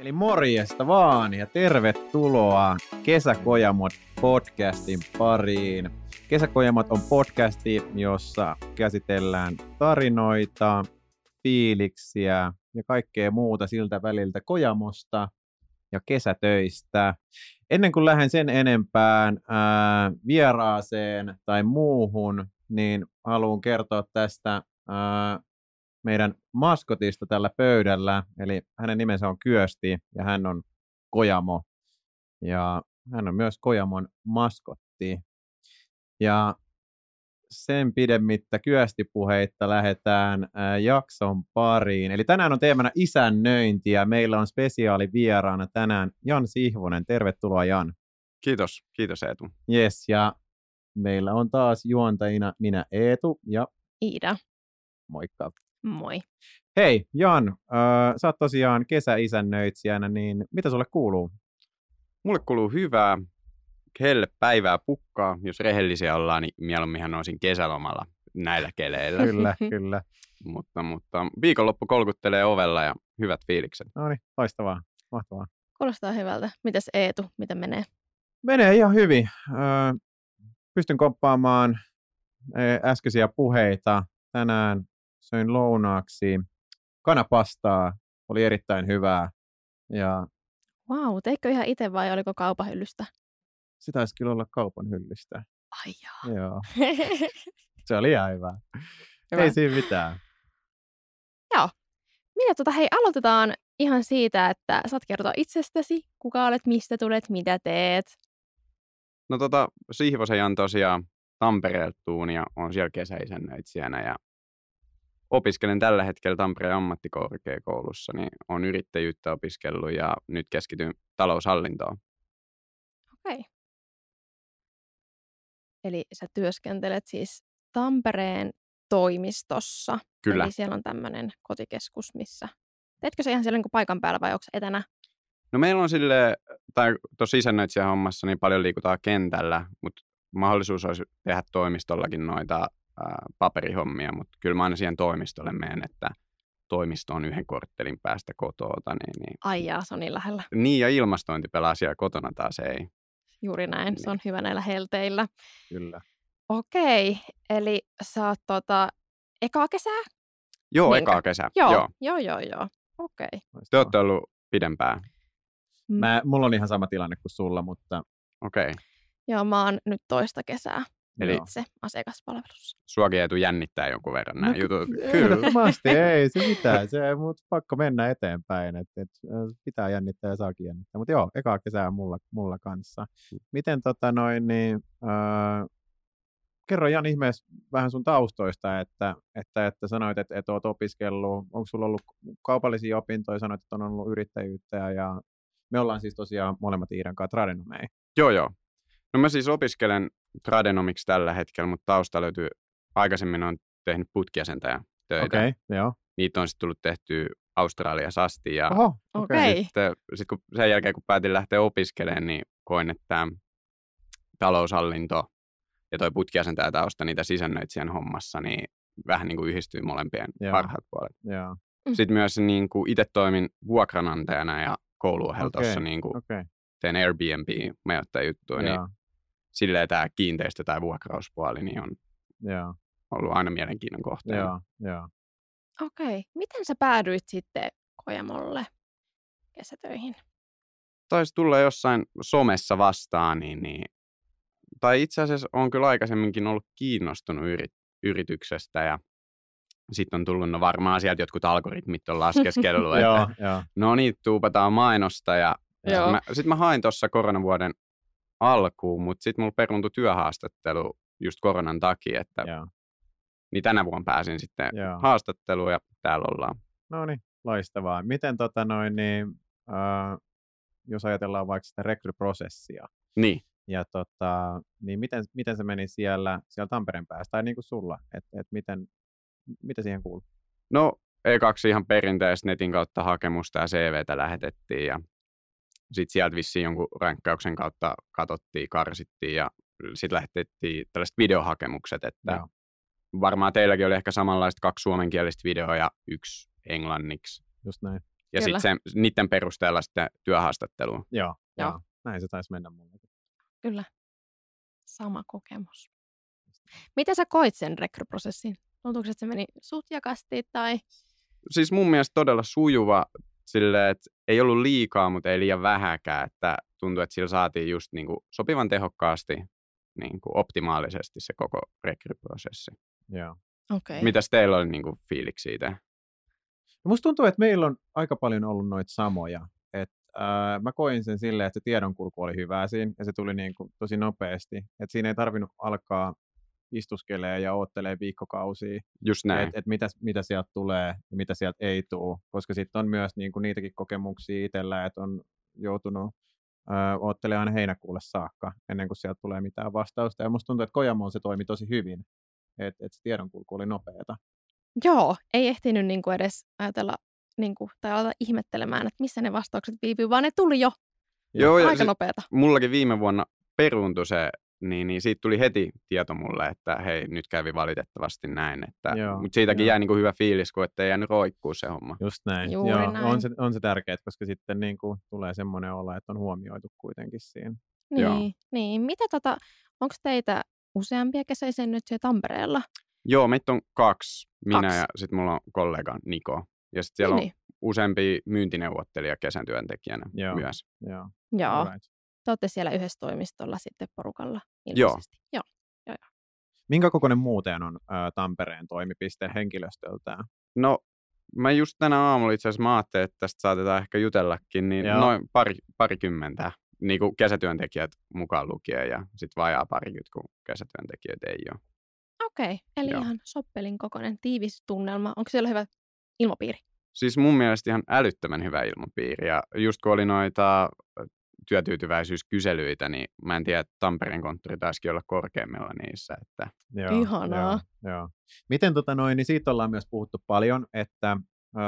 Eli morjesta vaan ja tervetuloa Kesäkojamot podcastin pariin. Kesäkojamot on podcasti, jossa käsitellään tarinoita, fiiliksiä ja kaikkea muuta siltä väliltä Kojamosta ja kesätöistä. Ennen kuin lähden sen enempään ää, vieraaseen tai muuhun, niin haluan kertoa tästä ää, meidän maskotista tällä pöydällä, eli hänen nimensä on Kyösti ja hän on Kojamo ja hän on myös Kojamon maskotti. Ja sen pidemmittä kyöstipuheita lähdetään ää, jakson pariin. Eli tänään on teemana isännöinti ja meillä on spesiaali vieraana tänään Jan Sihvonen. Tervetuloa Jan. Kiitos, kiitos Eetu. Yes, ja meillä on taas juontajina minä Eetu ja Iida. moikka. Moi. Hei Jan, äh, sä oot tosiaan kesäisännöitsijänä, niin mitä sulle kuuluu? Mulle kuuluu hyvää, helle päivää pukkaa. Jos rehellisiä ollaan, niin mieluumminhan olisin kesälomalla näillä keleillä. Kyllä, kyllä. mutta, mutta viikonloppu kolkuttelee ovella ja hyvät fiilikset. No niin, loistavaa, mahtavaa. Kuulostaa hyvältä. Mitäs Eetu, miten menee? Menee ihan hyvin. Ö, pystyn koppaamaan ö, äskeisiä puheita. Tänään söin lounaaksi kanapastaa, oli erittäin hyvää. Ja Vau, wow, teikö ihan itse vai oliko kaupahyllystä? se taisi kyllä olla kaupan hyllystä. Ai jaa. Joo, se oli ihan hyvä. Hyvä. Ei siinä mitään. Joo. Minä tota, hei, aloitetaan ihan siitä, että saat kertoa itsestäsi, kuka olet, mistä tulet, mitä teet. No tota, Sihvosen tosiaan Tampereelta tuun ja on siellä kesäisännöitsijänä ja opiskelen tällä hetkellä Tampereen ammattikorkeakoulussa, niin on yrittäjyyttä opiskellut ja nyt keskityn taloushallintoon. Okei. Eli sä työskentelet siis Tampereen toimistossa. Kyllä. Eli siellä on tämmöinen kotikeskus, missä... Teetkö se ihan siellä niin paikan päällä vai onko etänä? No meillä on sille, tai tuossa isännöitsijän hommassa niin paljon liikutaan kentällä, mutta mahdollisuus olisi tehdä toimistollakin noita ää, paperihommia, mutta kyllä mä aina siihen toimistolle menen, että toimisto on yhden korttelin päästä kotoota. Niin, niin. Ai jaa, se on niin lähellä. niin ja ilmastointi pelaa siellä kotona taas ei. Juuri näin, se on Niin. hyvä näillä helteillä. Kyllä. Okei, eli sä oot tota, ekaa kesää? Joo, Niinkö? ekaa kesä. Joo, Joo. joo, joo. joo. Okei. Te loistavaa. olette ollut pidempään. Mä, mulla on ihan sama tilanne kuin sulla, mutta Okei. Okay. Joo, mä oon nyt toista kesää Eli- joo. itse asiakaspalvelussa. Suakin etu jännittää jonkun verran nämä No, jutut. Kyllä. Ehdottomasti ei se mitään, se mut pakko mennä eteenpäin, että et, ö, pitää jännittää ja saakin jännittää. Mutta joo, ekaa kesää mulla, mulla kanssa. Miten tota noin, niin, öö, kerro Jan ihmeessä vähän sun taustoista, että, että, että sanoit, että et oot opiskellut, onko sulla ollut kaupallisia opintoja, sanoit, että on ollut yrittäjyyttä ja, ja me ollaan siis tosiaan molemmat Iidan kanssa tradenomei. Joo, joo. No mä siis opiskelen tradenomiksi tällä hetkellä, mutta tausta löytyy, aikaisemmin on tehnyt putkiasentaja töitä. Okei, okay, joo. Niitä on sitten tullut tehtyä Australiassa asti ja Oho. Ei. sitten sit kun sen jälkeen kun päätin lähteä opiskelemaan, niin koin, että taloushallinto ja toi putkiasentaja tausta niitä sisännöitsijän hommassa, niin vähän niin kuin yhdistyy molempien Joo. parhaat puolet. Joo, Mm. Sitten myös niin kuin itse toimin vuokranantajana ja kouluohjelma Okei, tuossa niin kuin okei. teen Airbnb-majoittajuttuja, niin Joo, silleen tämä kiinteistö- tai vuokrauspuoli niin on joo, ollut aina mielenkiinnon kohteena. joo, joo. Okei. Miten sä päädyit sitten Kojamolle kesätöihin? Taisi tulla jossain somessa vastaan, niin, niin tai itse asiassa on kyllä aikaisemminkin ollut kiinnostunut yrit, yrityksestä ja sitten on tullut, no varmaan sieltä jotkut algoritmit on laskeskellut, että no niin, tuupataan mainosta ja sitten mä, sit mä hain tuossa koronavuoden alkuun, mutta sitten mulla peruuntui työhaastattelu just koronan takia, että joo. niin tänä vuonna pääsin sitten Joo. haastatteluun ja täällä ollaan. No niin, loistavaa. Miten tota noin, niin, äh, jos ajatellaan vaikka sitä rekryprosessia, Niin. ja tota, niin miten, miten se meni siellä, siellä Tampereen päässä, tai niin kuin sulla, että et miten, mitä siihen kuuluu? No, E2 ihan perinteisesti netin kautta hakemusta ja CVtä lähetettiin ja sitten sieltä vissiin jonkun ränkkäyksen kautta katsottiin, karsittiin ja sitten lähetettiin tällaiset videohakemukset, että Joo. varmaan teilläkin oli ehkä samanlaista kaksi suomenkielistä videoa ja yksi englanniksi. Just näin. Ja sitten niiden perusteella sitten työhaastatteluun. Joo, Joo. joo. Näin se taisi mennä mulle. Kyllä. Sama kokemus. Miten sä koit sen rekryprosessin? Tuntuuko, että se meni sutjakasti tai... Siis mun mielestä todella sujuva silleen, että ei ollut liikaa, mutta ei liian vähäkään, että tuntui, että sillä saatiin just niin kuin sopivan tehokkaasti, niin kuin optimaalisesti se koko rekryprosessi. Joo. Okei. Okay. Mitäs teillä oli niin kuin fiiliksi siitä? Ja Musta tuntuu, että meillä on aika paljon ollut noita samoja. Et, ää, mä koin sen silleen, että se tiedonkulku oli hyvää siinä ja se tuli niin kuin tosi nopeasti. Et siinä ei tarvinnut alkaa istuskelee ja oottelee viikkokausia, Just näin. että et mitä, mitä sieltä tulee ja mitä sieltä ei tule. Koska sitten on myös niin kuin niitäkin kokemuksia itsellä, että on joutunut ää, oottelemaan aina heinäkuulle saakka ennen kuin sieltä tulee mitään vastausta. Ja musta tuntuu, että Kojamoon se toimi tosi hyvin, että et se tiedonkulku oli nopeata. Joo, ei ehtinyt niinku edes ajatella niinku, tai alata ihmettelemään, että missä ne vastaukset viipyy, vaan ne tuli jo Joo, ja aika si- nopeata. mullakin viime vuonna peruuntui se, niin, niin siitä tuli heti tieto mulle, että hei, nyt kävi valitettavasti näin. Että, Joo, mutta siitäkin joo. jäi niin kuin hyvä fiilis, kun ettei jäänyt roikkuu se homma. Just näin. Juuri Joo, näin. On, se, on se tärkeää, koska sitten niin kuin tulee semmoinen olo, että on huomioitu kuitenkin siinä. Joo. Niin, niin. Mitä tota, onko teitä useampia kesäisen nyt siellä Tampereella? Joo, meitä on kaksi, minä Kaksi. ja sitten mulla on kollega Niko. Ja sitten siellä niin, on niin. useampi myyntineuvottelija kesän työntekijänä Joo. myös. Joo, Joo, alright. Te olette siellä yhdessä toimistolla sitten porukalla Joo. ilmeisesti. Joo. Minkä kokoinen muuten on ää, Tampereen toimipiste henkilöstöltään? No, mä just tänä aamulla itse asiassa mä ajattelin, että tästä saatetaan ehkä jutellakin, niin Joo. noin pari, parikymmentä, niin kuin kesätyöntekijät mukaan lukien ja sitten vajaa parikymmentä, kun kesätyöntekijät ei ole. Okei, eli Joo. ihan soppelin kokoinen tiivis tunnelma. Onko siellä hyvä ilmapiiri? Siis mun mielestä ihan älyttömän hyvä ilmapiiri ja just kun oli noita työtyytyväisyyskyselyitä, niin mä en tiedä, että Tampereen konttori taisikin olla korkeimmilla niissä, että Joo, Ihanaa. Joo, joo. Miten tota noin, niin siitä ollaan myös puhuttu paljon, että öö,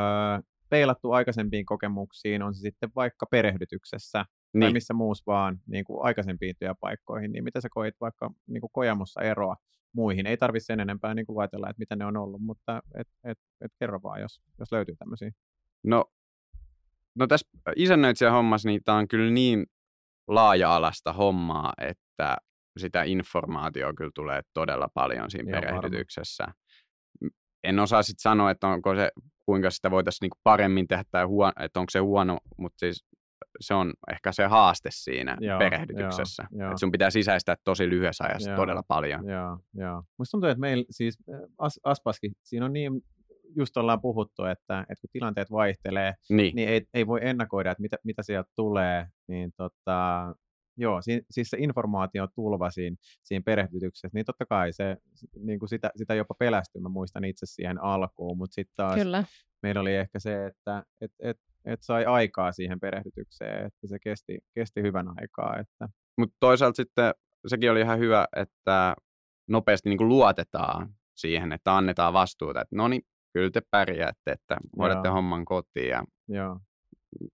peilattu aikaisempiin kokemuksiin, on se sitten vaikka perehdytyksessä niin. tai missä muussa vaan niin kuin aikaisempiin työpaikkoihin, niin mitä sä koit vaikka niin kuin Kojamossa eroa muihin? Ei tarvitse sen enempää niin kuin vaitella, että mitä ne on ollut, mutta et, et, et kerro vaan, jos, jos löytyy tämmöisiä. No, no tässä isännöitsijän hommassa niin tämä on kyllä niin laaja-alasta hommaa, että sitä informaatiota kyllä tulee todella paljon siinä Joo, perehdytyksessä. M- En osaa sitten sanoa, että onko se, kuinka sitä voitaisiin niinku paremmin tehdä tai huono, että onko se huono, mutta siis se on ehkä se haaste siinä Joo, perehdytyksessä. joo, joo. Et sun pitää sisäistää tosi lyhyessä ajassa Joo. todella paljon. Joo, joo. Musta tuntuu, että meillä siis äh, As, Aspaskin, siinä on niin, just ollaan puhuttu, että, että kun tilanteet vaihtelee, Niin, niin ei, ei voi ennakoida, että mitä, mitä sieltä tulee, niin tota, joo, si, siis se informaation tulva siinä, siinä perehdytyksessä, niin totta kai se, niin kuin sitä, sitä jopa pelästyi, mä muistan itse siihen alkuun, mutta sitten taas Kyllä. meillä oli ehkä se, että et, et, et sai aikaa siihen perehdytykseen, että se kesti, kesti hyvän aikaa, että. Mutta toisaalta sitten sekin oli ihan hyvä, että nopeasti niin kuin luotetaan siihen, että annetaan vastuuta, että no niin, kyllä te pärjäätte, että hoidatte Joo. homman kotiin ja joo.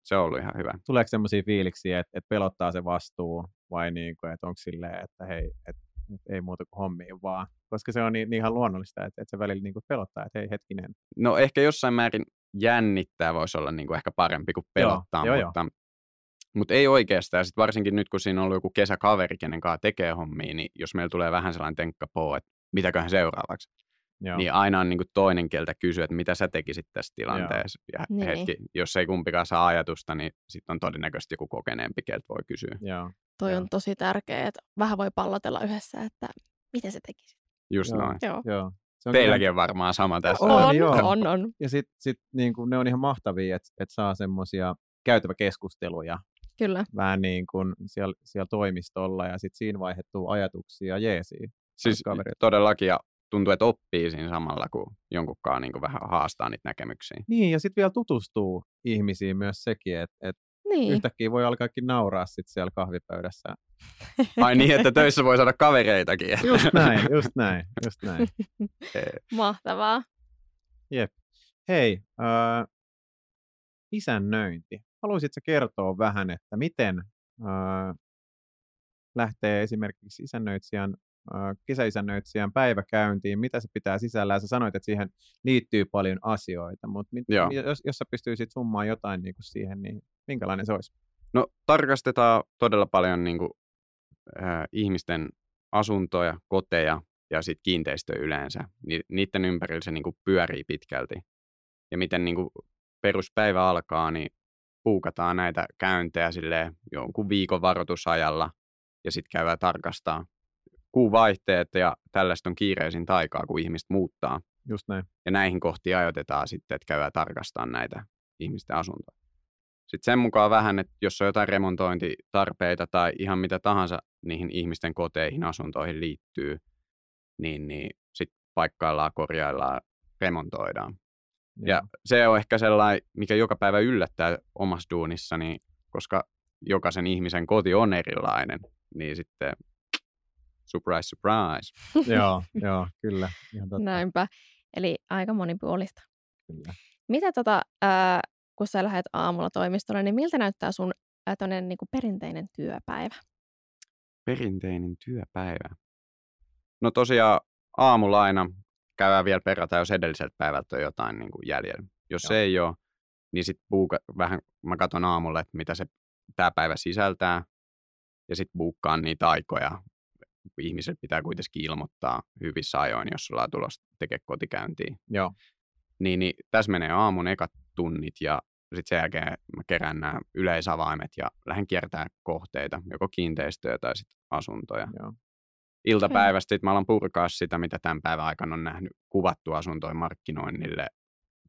se on ollut ihan hyvä. Tuleeko sellaisia fiiliksiä, että, että pelottaa se vastuu vai niin kuin, että onko silleen, että hei, että, että ei muuta kuin hommiin vaan, koska se on niin, niin ihan luonnollista, että, että se välillä niin kuin pelottaa, että hei hetkinen, No ehkä jossain määrin jännittää voisi olla niin kuin ehkä parempi kuin pelottaa, joo, joo. mutta, mutta ei oikeastaan. Sitten varsinkin nyt, kun siinä on ollut joku kesäkaveri, kenen kanssa tekee hommia, niin jos meillä tulee vähän sellainen tenkkapoo, että mitäköhän seuraavaksi, joo, niin aina on niin kuin toinen, keltä kysyä, että mitä sä tekisit tässä tilanteessa. Ja Niin. hetki, jos ei kumpikaan saa ajatusta, niin sitten on todennäköisesti joku kokeneempi, keltä voi kysyä. joo, Toi Joo. on tosi tärkeää, että vähän voi pallotella yhdessä, että miten se tekisi. Just Joo. noin. Joo. joo. Se on Teilläkin kyllä- on varmaan sama tässä. On, On, joo. on, on. Ja sitten sit, niin kuin, ne on ihan mahtavia, että, että saa semmoisia käytäväkeskusteluja Kyllä. vähän niin kuin siellä, siellä toimistolla ja sitten siinä vaihettuu ajatuksia jeesiin. Siis todellakin, ja tuntuu, että oppii siinä samalla, kun jonkunkaan niin vähän haastaa niitä näkemyksiä. Niin, ja sitten vielä tutustuu ihmisiin myös sekin, että, että Niin. yhtäkkiä voi alkaakin nauraa sitten siellä kahvipöydässä. Ai niin, että töissä voi saada kavereitakin. Just näin, just näin, just näin. Mahtavaa. Hei, äh, isännöinti. Haluaisitko kertoa vähän, että miten äh, lähtee esimerkiksi isännöitsijän kesäisännöitsijän päiväkäyntiin, mitä se pitää sisällään? Sä sanoit, että siihen liittyy paljon asioita, mutta mit, jos, jos sä pystyisit summaan jotain niin kuin siihen, niin minkälainen se olisi? No tarkastetaan todella paljon niin kuin, äh, ihmisten asuntoja, koteja ja sitten kiinteistöjä yleensä. Ni, niiden ympärillä se niin kuin pyörii pitkälti. Ja miten niin kuin peruspäivä alkaa, niin puukataan näitä käyntejä sille jonkun viikon varoitusajalla ja sitten käydään tarkastaa kuuvaihteet ja tällaista on kiireisin taikaa, kun ihmiset muuttaa. Just näin. Ja näihin kohtiin ajoitetaan sitten, että käydään tarkastaa näitä ihmisten asuntoja. Sitten sen mukaan vähän, että jos on jotain remontointitarpeita tai ihan mitä tahansa niihin ihmisten koteihin, asuntoihin liittyy, niin, niin sitten paikkaillaan, korjaillaan, remontoidaan. Ja. ja se on ehkä sellainen, mikä joka päivä yllättää omassa duunissani, koska jokaisen ihmisen koti on erilainen, niin sitten surprise, surprise. joo, joo, kyllä. Ihan totta. Näinpä. Eli aika monipuolista. Kyllä. Mitä tota, äh, kun sä lähdet aamulla toimistolle, niin miltä näyttää sun äh, niin kuin perinteinen työpäivä? Perinteinen työpäivä? No tosiaan aamulla aina käydään vielä perata, jos edelliseltä päivältä on jotain niin kuin jäljellä. Jos Joo. se ei ole, niin sitten vähän, mä katson aamulla, että mitä se tämä päivä sisältää, ja sitten buukkaan niitä aikoja. Ihmiset pitää kuitenkin ilmoittaa hyvissä ajoin, jos sulla on tulossa tekee kotikäyntiin. Joo. Niin, niin tässä menee aamun ekat tunnit, ja sitten sen jälkeen mä kerään nämä yleisavaimet ja lähden kiertää kohteita, joko kiinteistöjä tai sitten asuntoja. Joo iltapäivästä sitten mä alan purkaa sitä, mitä tämän päivän aikana on nähnyt kuvattu asuntojen markkinoinnille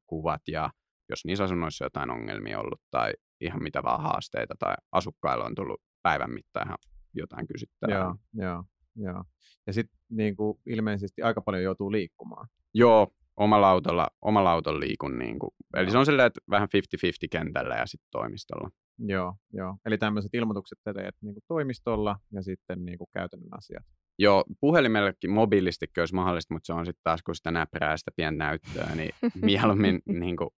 kuvat ja jos niissä asunnoissa on jotain ongelmia ollut tai ihan mitä vaan haasteita tai asukkailla on tullut päivän mittaan ihan jotain kysyttävää. Joo, joo, joo. Ja sitten niin kuin ilmeisesti aika paljon joutuu liikkumaan. Joo, omalla autolla, omalla autolla liikun. Niin kuin. Eli joo. se on silleen, että vähän 50-50 kentällä ja sitten toimistolla. Joo, joo. Eli tämmöiset ilmoitukset teet niin kuin toimistolla ja sitten niin kuin käytännön asiat. Joo, puhelimellekin mobiilistikin olisi mahdollista, mutta se on sitten taas, kun sitä näprää sitä pientä näyttöä, niin mieluummin niin kuin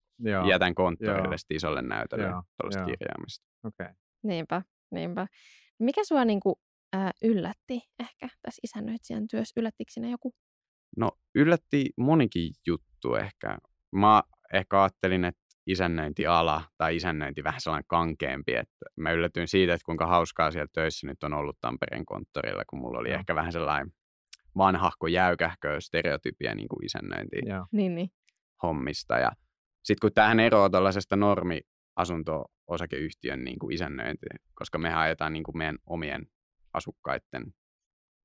jätän konttorille isolle näytölle tuollaista kirjaamista. Okay. Niinpä, niinpä. Mikä sua niin kuin, äh, yllätti ehkä tässä isännöitsijän työssä? Yllättikö sinne joku? No yllätti monikin juttu ehkä. Mä ehkä ajattelin, että isännöintiala tai isännöinti vähän sellainen kankeampi, että mä yllätyin siitä, että kuinka hauskaa siellä töissä nyt on ollut Tampereen konttorilla, kun mulla oli no. ehkä vähän sellainen vanhahko jäykähkö stereotypia niin kuin isännöinti niin, niin. hommista. Ja sitten kun tähän eroaa tällaisesta normi asunto-osakeyhtiön niin kuin isännöinti, koska me ajetaan niin kuin meidän omien asukkaiden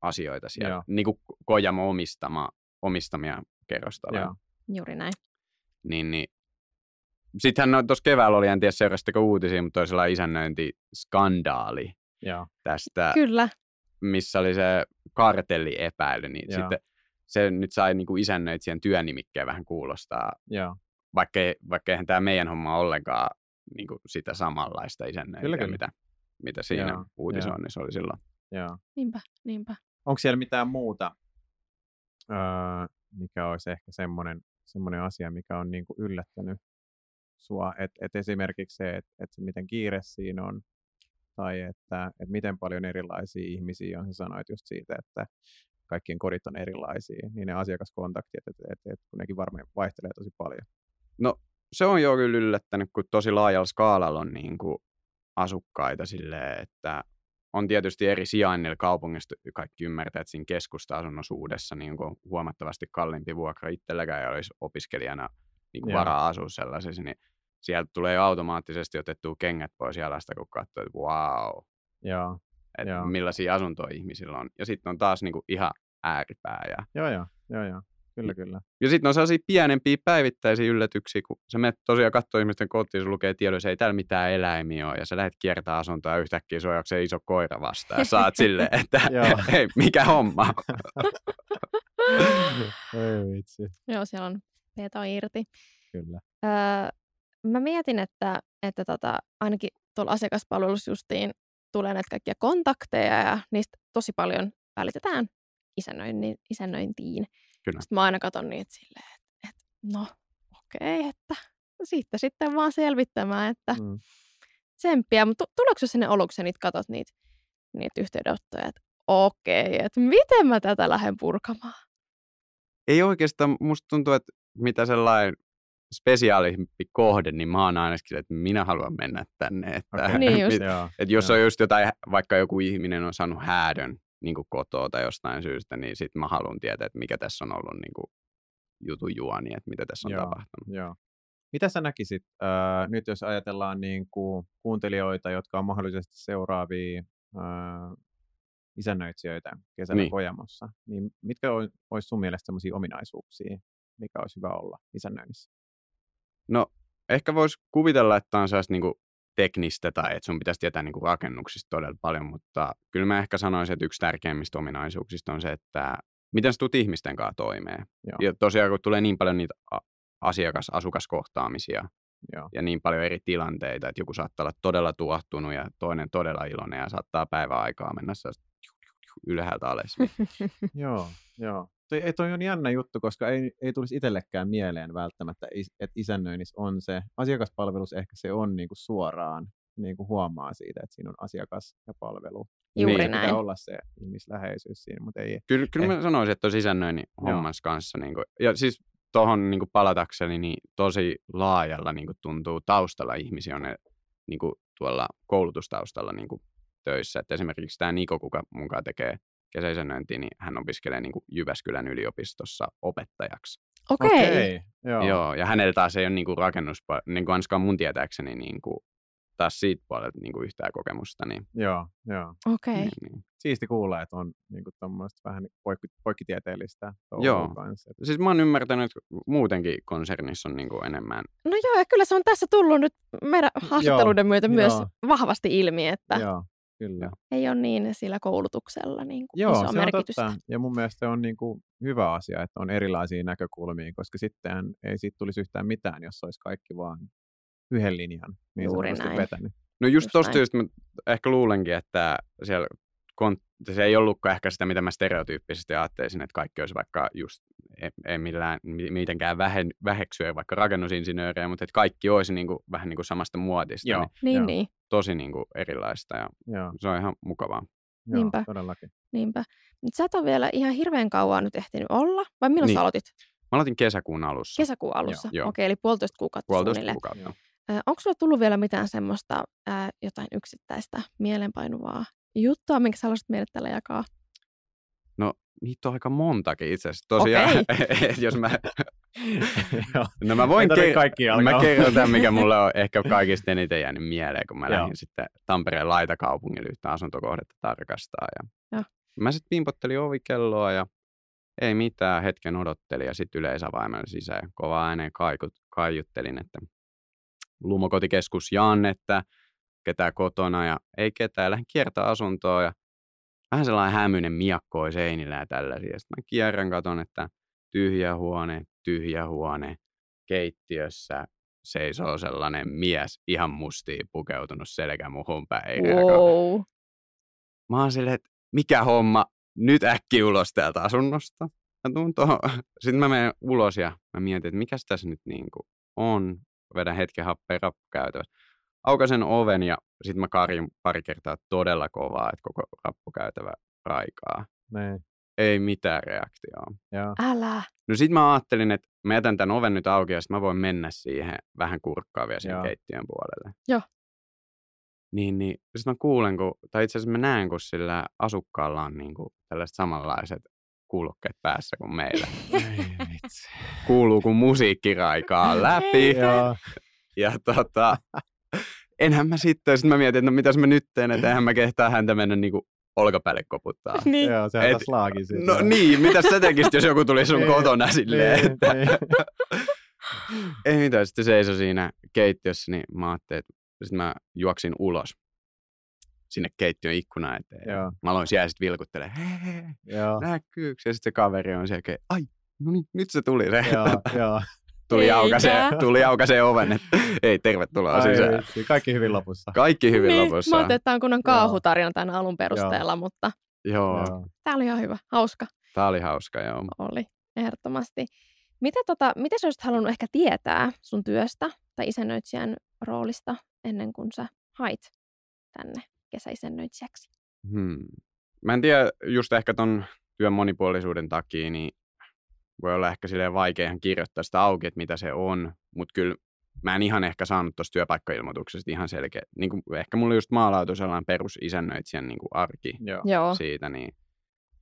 asioita siellä, Joo. niin kuin Kojamo omistama, omistamia kerrostaloja. Juuri näin. Niin, niin Sittenhän no, tuossa keväällä oli, en tiedä seurasitteko uutisia, mutta oli sellainen isännöintiskandaali Joo. tästä. Kyllä. Missä oli se kartelliepäily, niin Joo. sitten se nyt sai niin kuin isännöitsijän työnimikkeen vähän kuulostaa. Joo. Vaikka, vaikka eihän tämä meidän homma ollenkaan niin kuin sitä samanlaista isännöintiä, mitä, mitä siinä Joo. uutisoinnissa oli silloin. Joo. Niinpä, niinpä. Onko siellä mitään muuta, öö, mikä olisi ehkä semmoinen, semmoinen asia, mikä on niin kuin yllättänyt sua, että et esimerkiksi se, että et miten kiire siinä on, tai että et miten paljon erilaisia ihmisiä on, sä sanoit just siitä, että kaikkien kodit on erilaisia, niin ne asiakaskontaktit, että et, et, kun nekin varmaan vaihtelee tosi paljon. No se on jo kyllä yllättänyt, kun tosi laajalla skaalalla on niin kuin asukkaita silleen, että on tietysti eri sijainnilla kaupungista, kaikki ymmärtää, että siinä keskusta-asunnosuudessa niin kuin huomattavasti kalliimpi vuokra itselläkään ei olisi opiskelijana niin kuin varaa asua sellaisessa, niin sieltä tulee automaattisesti otettua kengät pois jalasta, kun katsoo, että wow, Joo, että joo. millaisia asuntoja ihmisillä on. Ja sitten on taas niinku ihan ääripää. Ja... Joo, joo, joo, joo. Kyllä, kyllä. Ja sitten on sellaisia pienempiä päivittäisiä yllätyksiä, kun sä menet tosiaan katsoa ihmisten kotiin, se lukee tiedossa, ei täällä mitään eläimiä ole, ja sä lähdet kiertää asuntoa ja yhtäkkiä se iso koira vastaan, ja saat silleen, että hei, mikä homma. ei vitsi. Joo, siellä on peto irti. Kyllä. Öö, mä mietin, että, että tota, ainakin tuolla asiakaspalvelussa justiin tulee näitä kaikkia kontakteja ja niistä tosi paljon välitetään isännöintiin. isännöintiin. Kyllä. Sitten mä aina katson niitä silleen, että, että no okei, okay, että siitä sitten vaan selvittämään, että mm. tsemppiä. Mutta tuleeko sinne oluksi niitä katot niitä, niitä yhteydenottoja, että okei, että miten mä tätä lähden purkamaan? Ei oikeastaan, musta tuntuu, että mitä sellainen spesiaalimpi kohde, niin mä oon ainakin, että minä haluan mennä tänne. Että, Okei. Niin just. mit- Joo, että jos on just jotain, vaikka joku ihminen on saanut häädön niin kuin kotoa tai jostain syystä, niin sit mä haluan tietää, että mikä tässä on ollut niin kuin jutun juoni, että mitä tässä on Joo. tapahtunut. Joo. Mitä sä näkisit äh, nyt, jos ajatellaan niin kuin kuuntelijoita, jotka on mahdollisesti seuraavia äh, isännöitsijöitä kesällä Niin. Kojamossa, niin mitkä olisi sun mielestä sellaisia ominaisuuksia, mikä olisi hyvä olla isännöinnissä? No, ehkä voisi kuvitella, että on sellaista niin teknistä tai että sun pitäisi tietää niin kuin rakennuksista todella paljon, mutta kyllä mä ehkä sanoisin, että yksi tärkeimmistä ominaisuuksista on se, että miten sä tulet ihmisten kanssa toimeen. Joo. Ja tosiaan, kun tulee niin paljon niitä asiakas-asukaskohtaamisia Joo. ja niin paljon eri tilanteita, että joku saattaa olla todella tuottunut ja toinen todella iloinen ja saattaa päivän aikaa mennä ylhäältä alas. joo, joo. Toi, ei, toi on jännä juttu, koska ei, ei tulisi itsellekään mieleen välttämättä, että isännöinnissä on se, asiakaspalvelus ehkä se on niinku suoraan, niinku huomaa siitä, että siinä on asiakas ja palvelu. Juuri Niin. näin. Pitää olla se ihmisläheisyys siinä, mutta ei, Kyllä, kyllä Eh. mä sanoisin, että on sisännöinnin Joo. hommassa kanssa. Niin kuin, ja siis tuohon niin palatakseni, niin tosi laajalla niin kuin tuntuu taustalla ihmisiä on ne, niin kuin tuolla koulutustaustalla niin kuin töissä. Et esimerkiksi tämä Niko, kuka munkaan tekee kesäisännöintiä, niin hän opiskelee niin kuin Jyväskylän yliopistossa opettajaksi. Okei. Okei, joo. Joo. Joo, ja hänellä taas ei ole niin kuin rakennus, niin kuin ainakaan mun tietääkseni niin kuin, taas siitä puolelta niin kuin yhtään kokemusta. Niin, Joo, joo. Okei. niin, niin. Siisti kuulla, että on niinku tommoista vähän poikki, poikkitieteellistä Joo. kanssa. Siis mä oon ymmärtänyt, että muutenkin konsernissa on niin kuin enemmän No joo, ja kyllä se on tässä tullut nyt meidän haastatteluiden myötä myös joo. vahvasti ilmi, että Joo, kyllä. ei ole niin sillä koulutuksella niin kuin Joo, isoa se on merkitystä. totta. Ja mun mielestä se on niinku hyvä asia, että on erilaisia näkökulmia, koska sittenhän ei siitä tulisi yhtään mitään, jos olisi kaikki vaan yhden linjan niin Juuri näin. vetänyt. No just Just tosta näin. syystä mä ehkä luulenkin, että siellä se ei ollutkaan ehkä sitä, mitä mä stereotyyppisesti ajattelisin, että kaikki olisi vaikka just, ei, ei millään, mi- mitenkään vähen, väheksyä vaikka rakennusinsinöörejä, mutta että kaikki olisi niin kuin, vähän niin kuin samasta muotista, Joo. niin Niin, Joo. niin, tosi niin kuin erilaista ja Joo, se on ihan mukavaa. joo Niinpä. todellakin. niinpä. Mutta sä et ole vielä ihan hirveän kauan nyt ehtinyt olla, vai milloin Niin. sä aloitit? Mä aloitin kesäkuun alussa, Kesäkuun alussa? Joo. Okei, eli puolitoista kuukautta puolitoista suunnilleen. kuukautta. Joo. Onko sulla tullut vielä mitään semmoista ää, jotain yksittäistä mielenpainuvaa juttua, minkä sä haluaisit meille tällä jakaa? No niitä on aika montakin itse asiassa. Tosiaan, et jos mä, no mä voin ker- Mä kerron tämän, mikä mulle on ehkä kaikista eniten jäänyt mieleen, kun mä lähdin sitten Tampereen laitakaupungille yhtä asuntokohdetta tarkastaa. Ja Joo. Mä sitten pimpottelin ovikelloa ja ei mitään, hetken odottelin ja sitten yleisavaimella sisään. ja Kova ääneen kaikut, kaiuttelin, että lumokotikeskus Jan, että ketään kotona ja ei ketään. Lähdin kiertää asuntoa ja vähän sellainen hämyinen miakkoi seinillä ja tällaisia. Sitten mä kierrän, katon, että tyhjä huone, tyhjä huone, keittiössä seisoo sellainen mies ihan mustiin pukeutunut selkä muhun päin. Wow. Mä oon silleen, että mikä homma, nyt äkki ulos täältä asunnosta. Mä tuun tohon. Sitten mä menen ulos ja mä mietin, että mikä tässä nyt niin kuin on. Vedän hetken happea rappukäytävässä. Aukasen oven ja sitten mä karjun pari kertaa todella kovaa, että koko rappukäytävä raikaa. Niin, Ei mitään reaktioa. joo. Älä. No sit mä ajattelin, että mä jätän tämän oven nyt auki ja sit mä voin mennä siihen vähän kurkkaa vielä siihen Joo. keittiön puolelle. Joo. Niin, niin sit mä kuulen, kun, tai itse asiassa mä näen, kun sillä asukkaalla on niin kuin tällaiset samanlaiset kuulokkeet päässä kuin meillä. Kuuluu, kun musiikki raikaa läpi. Joo, Ja tota, enhän mä sitten, sit mä mietin, että no mitäs mä nyt teen, että eihän mä kehtaa häntä mennä niin kuin olkapäälle koputtaa. Niin. joo, sehän Et- taas laagi sitten. No niin, mitä sä tekisit, jos joku tuli sun Niin, kotona silleen, niin, että niin. ei mitään, sitten seisoi siinä keittiössä, niin mä ajattelin, että sitten mä juoksin ulos sinne keittiön ikkunan eteen. Joo. Mä aloin siellä sitten vilkuttelemaan, hei, näkyykö? Ja sitten se kaveri on siellä, että ai, no niin, nyt se tuli. Se joo, joo. Tuli, Eikä. aukaisee, tuli aukaisee oven, että ei, tervetuloa Ai sisään. vitsi, Kaikki hyvin lopussa. Kaikki hyvin niin. lopussa. Mä ajattelin, että tämä on kunnon Joo. kaahutarina tämän alun perusteella, mutta Joo, Joo. tämä oli ihan hyvä. Hauska tää oli hauska, joo. oli, ehdottomasti. Mitä, tota, mitä sä olisit halunnut ehkä tietää sun työstä tai isännöitsijän roolista ennen kuin sä hait tänne kesäisännöitsijäksi? Hmm. mä en tiedä, just ehkä ton työn monipuolisuuden takia, niin voi olla ehkä silleen vaikea ihan kirjoittaa sitä auki, että mitä se on, mutta kyllä mä en ihan ehkä saanut tuosta työpaikkailmoituksesta ihan selkeä. Niin kuin, ehkä mulla just maalautu sellainen perusisännöitsijän niin kuin arki Joo. Joo. siitä, niin,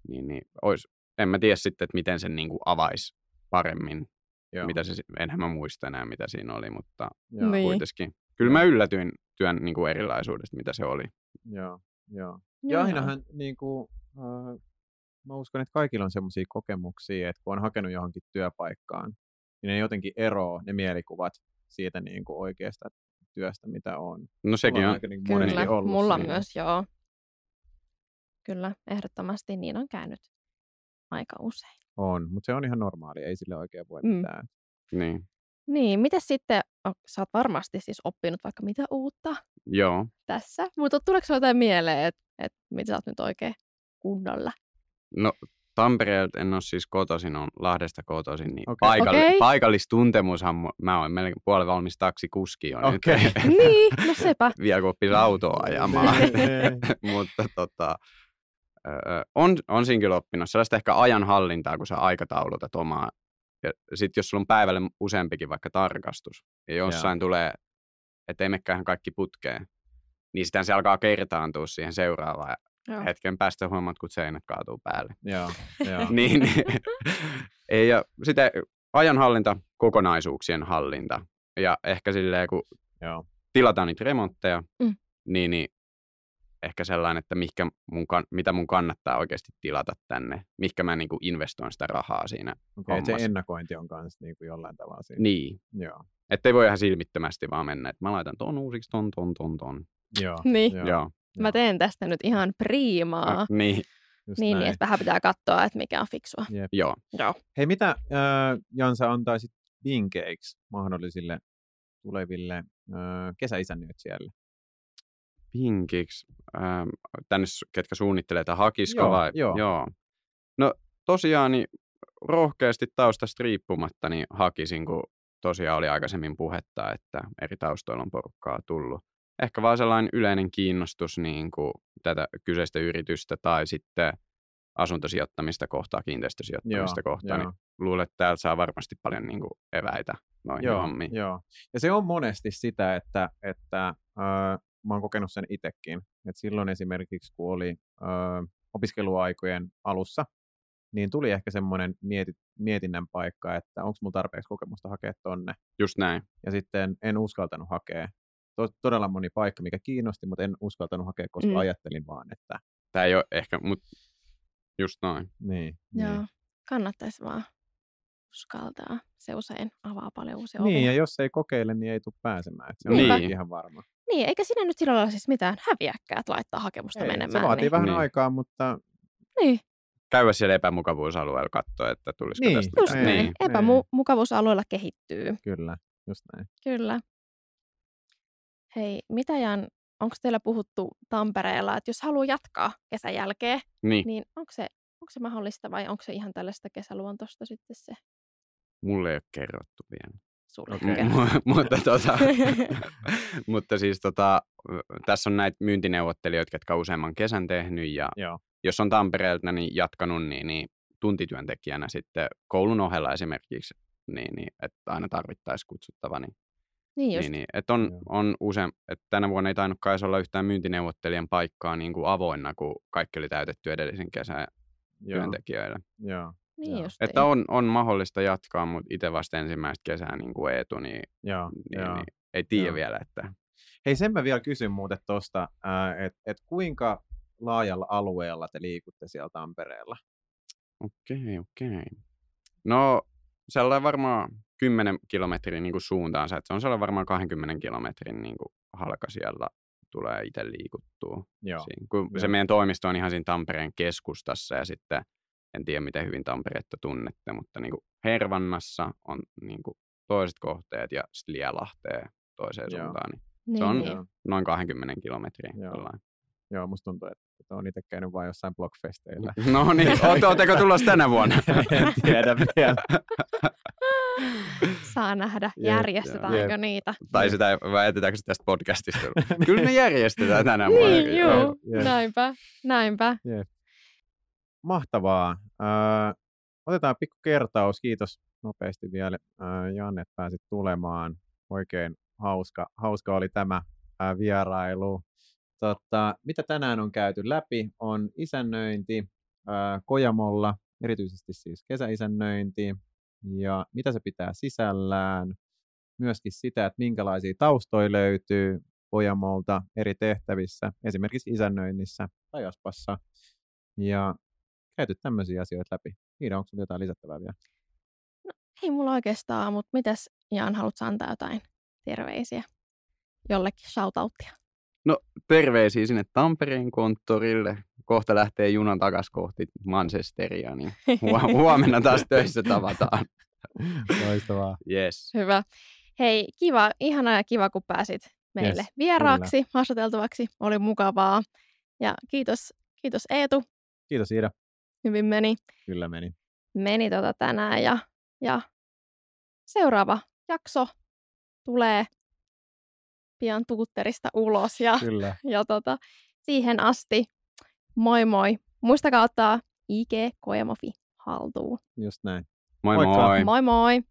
niin, niin ois, en mä tiedä sitten, että miten sen niin kuin avaisi paremmin. Joo. Mitä se, enhän mä muista enää, mitä siinä oli, mutta Joo. Niin. kuitenkin. Kyllä mä yllätyin työn niin kuin erilaisuudesta, mitä se oli. Joo. Joo. Joo. Ja ainahan niin kuin, äh, mä uskon, että kaikilla on semmoisia kokemuksia, että kun on hakenut johonkin työpaikkaan, niin ne jotenkin eroo ne mielikuvat siitä niin kuin oikeasta työstä, mitä on. No sekin Mulla on, aika niin Kyllä, ollut mulla siinä. myös, joo. Kyllä, ehdottomasti niin on käynyt aika usein. On, mutta se on ihan normaali, ei sille oikein voi Mm. mitään. niin. Niin, miten sitten, sä oot varmasti siis oppinut vaikka mitä uutta Joo. tässä, mutta tuleeko sulla jotain mieleen, että et, mitä sä oot nyt oikein kunnolla? No Tampereelta en ole siis kotoisin, on Lahdesta kotoisin, niin Okei. paikalli- Okei. paikallistuntemushan mu- mä oon melkein puolen valmis taksikuski jo nyt. Okei. niin, no sepä. Vielä kun oppisi autoa ajamaan. Niin. Mutta tota, on, on siinä kyllä oppinut sellaista ehkä ajanhallintaa, kun sä aikataulutat omaa. Ja sitten jos sulla on päivälle useampikin vaikka tarkastus, ja jossain tulee, että ei menekään ihan kaikki putkeen, niin sitten se alkaa kertaantua siihen seuraavaan. Joo. hetken päästä huomaat, kun seinät kaatuu päälle. Joo, joo. niin, ei, ja sitten ajanhallinta, kokonaisuuksien hallinta. Ja ehkä silleen, kun joo. tilataan niitä remontteja, Mm. niin, niin ehkä sellainen, että mihkä mun, kan- mitä mun kannattaa oikeasti tilata tänne, mihinkä mä niinku investoin sitä rahaa siinä. Okay, et se ennakointi on kanssa niin kuin jollain tavalla siinä. Niin, Joo. että ei voi ihan silmittömästi vaan mennä, että mä laitan ton uusiksi, ton, ton, ton, ton. Joo. Niin. Joo. Joo. Mä teen tästä nyt ihan priimaa. Niin, Just Niin, niin, näin. että vähän pitää katsoa, että mikä on fiksua. Jep. joo. Joo. Hei, mitä äh, Jansa antaisit vinkkeiksi mahdollisille tuleville äh, kesäisännöitsijöille? Vinkiksi, ähm, tänne ketkä suunnittelee tai hakisko Joo, vai? joo. joo. No tosiaan niin rohkeasti taustasta riippumatta niin hakisin, kun tosiaan oli aikaisemmin puhetta, että eri taustoilla on porukkaa tullut. Ehkä vaan sellainen yleinen kiinnostus niin kuin tätä kyseistä yritystä tai sitten asuntosijoittamista kohtaan, kiinteistösijoittamista Joo, kohtaan, joo. niin luulen, että täältä saa varmasti paljon niin kuin eväitä noihin Joo, hommiin. joo. Ja se on monesti sitä, että, että äh, mä oon kokenut sen itsekin. Et silloin esimerkiksi, kun oli äh, opiskeluaikojen alussa, niin tuli ehkä semmoinen mieti, mietinnän paikka, että onko mulla tarpeeksi kokemusta hakea tonne. Just näin. Ja sitten en uskaltanut hakea. To, todella moni paikka, mikä kiinnosti, mutta en uskaltanut hakea, koska Mm. ajattelin vaan, että Tämä ei ole ehkä, mutta just noin. niin. Joo. Niin. Kannattaisi vaan uskaltaa. Se usein avaa paljon uusia niin, ovia. ja jos ei kokeile, niin ei tule pääsemään. Et se on niin. ihan varma. Niin, eikä siinä nyt sillä lailla siis mitään häviäkään, että laittaa hakemusta Ei, menemään. se vaatii niin. vähän Niin. aikaa, mutta Niin, Käydä siellä epämukavuusalueella katsoa, että tulisiko Niin, tästä just näin. Niin. Epämukavuusalueella kehittyy. kyllä, just näin. Kyllä. Hei, mitä Jan, onko teillä puhuttu Tampereella, että jos haluaa jatkaa kesän jälkeen, Niin, niin onko se, onko se mahdollista vai onko se ihan tällaista kesäluontosta sitten se mulle ei ole kerrottu vielä. sulle? Mutta, tota, mutta siis tota, tässä on näitä myyntineuvottelijoita, jotka on useamman kesän tehnyt ja Joo, jos on Tampereelta niin jatkanut, niin, niin tuntityöntekijänä sitten koulun ohella esimerkiksi, niin, niin että aina tarvittaisiin kutsuttava. Niin, niin just. niin, niin, että on, on usein, että tänä vuonna ei tainnut kai olla yhtään myyntineuvottelijan paikkaa niin kuin avoinna, kun kaikki oli täytetty edellisen kesän joo, työntekijöillä. joo, Niin Joo. just. Että on, on mahdollista jatkaa, mutta itse vasta ensimmäistä kesää niin kuin Eetu, niin, joo, niin, joo. niin ei tiedä Joo. vielä, että Hei, sen mä vielä kysyn muuten tuosta, että et kuinka laajalla alueella te liikutte siellä Tampereella? Okei, okei. No, sellainen varmaan 10 kilometrin niin kuin suuntaansa, että se on sellainen varmaan 20 kilometrin niin kuin halka siellä tulee itse liikuttua. Joo, Siinä, kun se joo. meidän toimisto on ihan siinä Tampereen keskustassa ja sitten en tiedä miten hyvin Tamperetta tunnette, mutta niin kuin Hervannassa on niin kuin toiset kohteet ja sitten Lielahteen toiseen Joo. suuntaan, niin niin, on- niin. joo, noin 20 kilometriä. Joo. sellainen. joo, musta tuntuu, että, että on itse käynyt vain jossain blogfesteillä. No niin, ootteko tulossa tänä vuonna? en tiedä vielä. Saa nähdä, järjestetäänkö niitä. Tai sitä, vai jätetäänkö se tästä podcastista? Kyllä ne järjestetään tänä vuonna. Niin, joo, joo, jep. näinpä, näinpä. mahtavaa. Öö, otetaan pikku kertaus. Kiitos nopeasti vielä öö, Janne, että pääsit tulemaan. Oikein hauska, hauska oli tämä ää, vierailu. Tota, mitä tänään on käyty läpi on isännöinti Kojamolla, erityisesti siis kesäisännöinti, ja mitä se pitää sisällään, myöskin sitä, että minkälaisia taustoja löytyy Kojamolta eri tehtävissä, esimerkiksi isännöinnissä tai Aspassa, ja käyty tämmöisiä asioita läpi. Niitä onko jotain lisättävää vielä? No, ei mulla oikeastaan, mutta mitäs Jaan, haluatko antaa jotain terveisiä jollekin shoutouttia? No terveisiä sinne Tampereen konttorille. Kohta lähtee junan takas kohti Manchesteria, niin huomenna taas töissä tavataan. Loistavaa. Yes. Hyvä. Hei, kiva, ihana ja kiva, kun pääsit meille yes, vieraaksi, kyllä. haastateltavaksi. Oli mukavaa. Ja kiitos, kiitos Eetu. Kiitos Iida. Hyvin meni. Kyllä meni. Meni tota tänään ja, ja seuraava jakso tulee pian tuutterista ulos. Ja, Kyllä. ja tota, siihen asti moi moi. Muistakaa ottaa IG Kojamofi haltuun. Just näin. Moi Moikka. moi. Moi moi.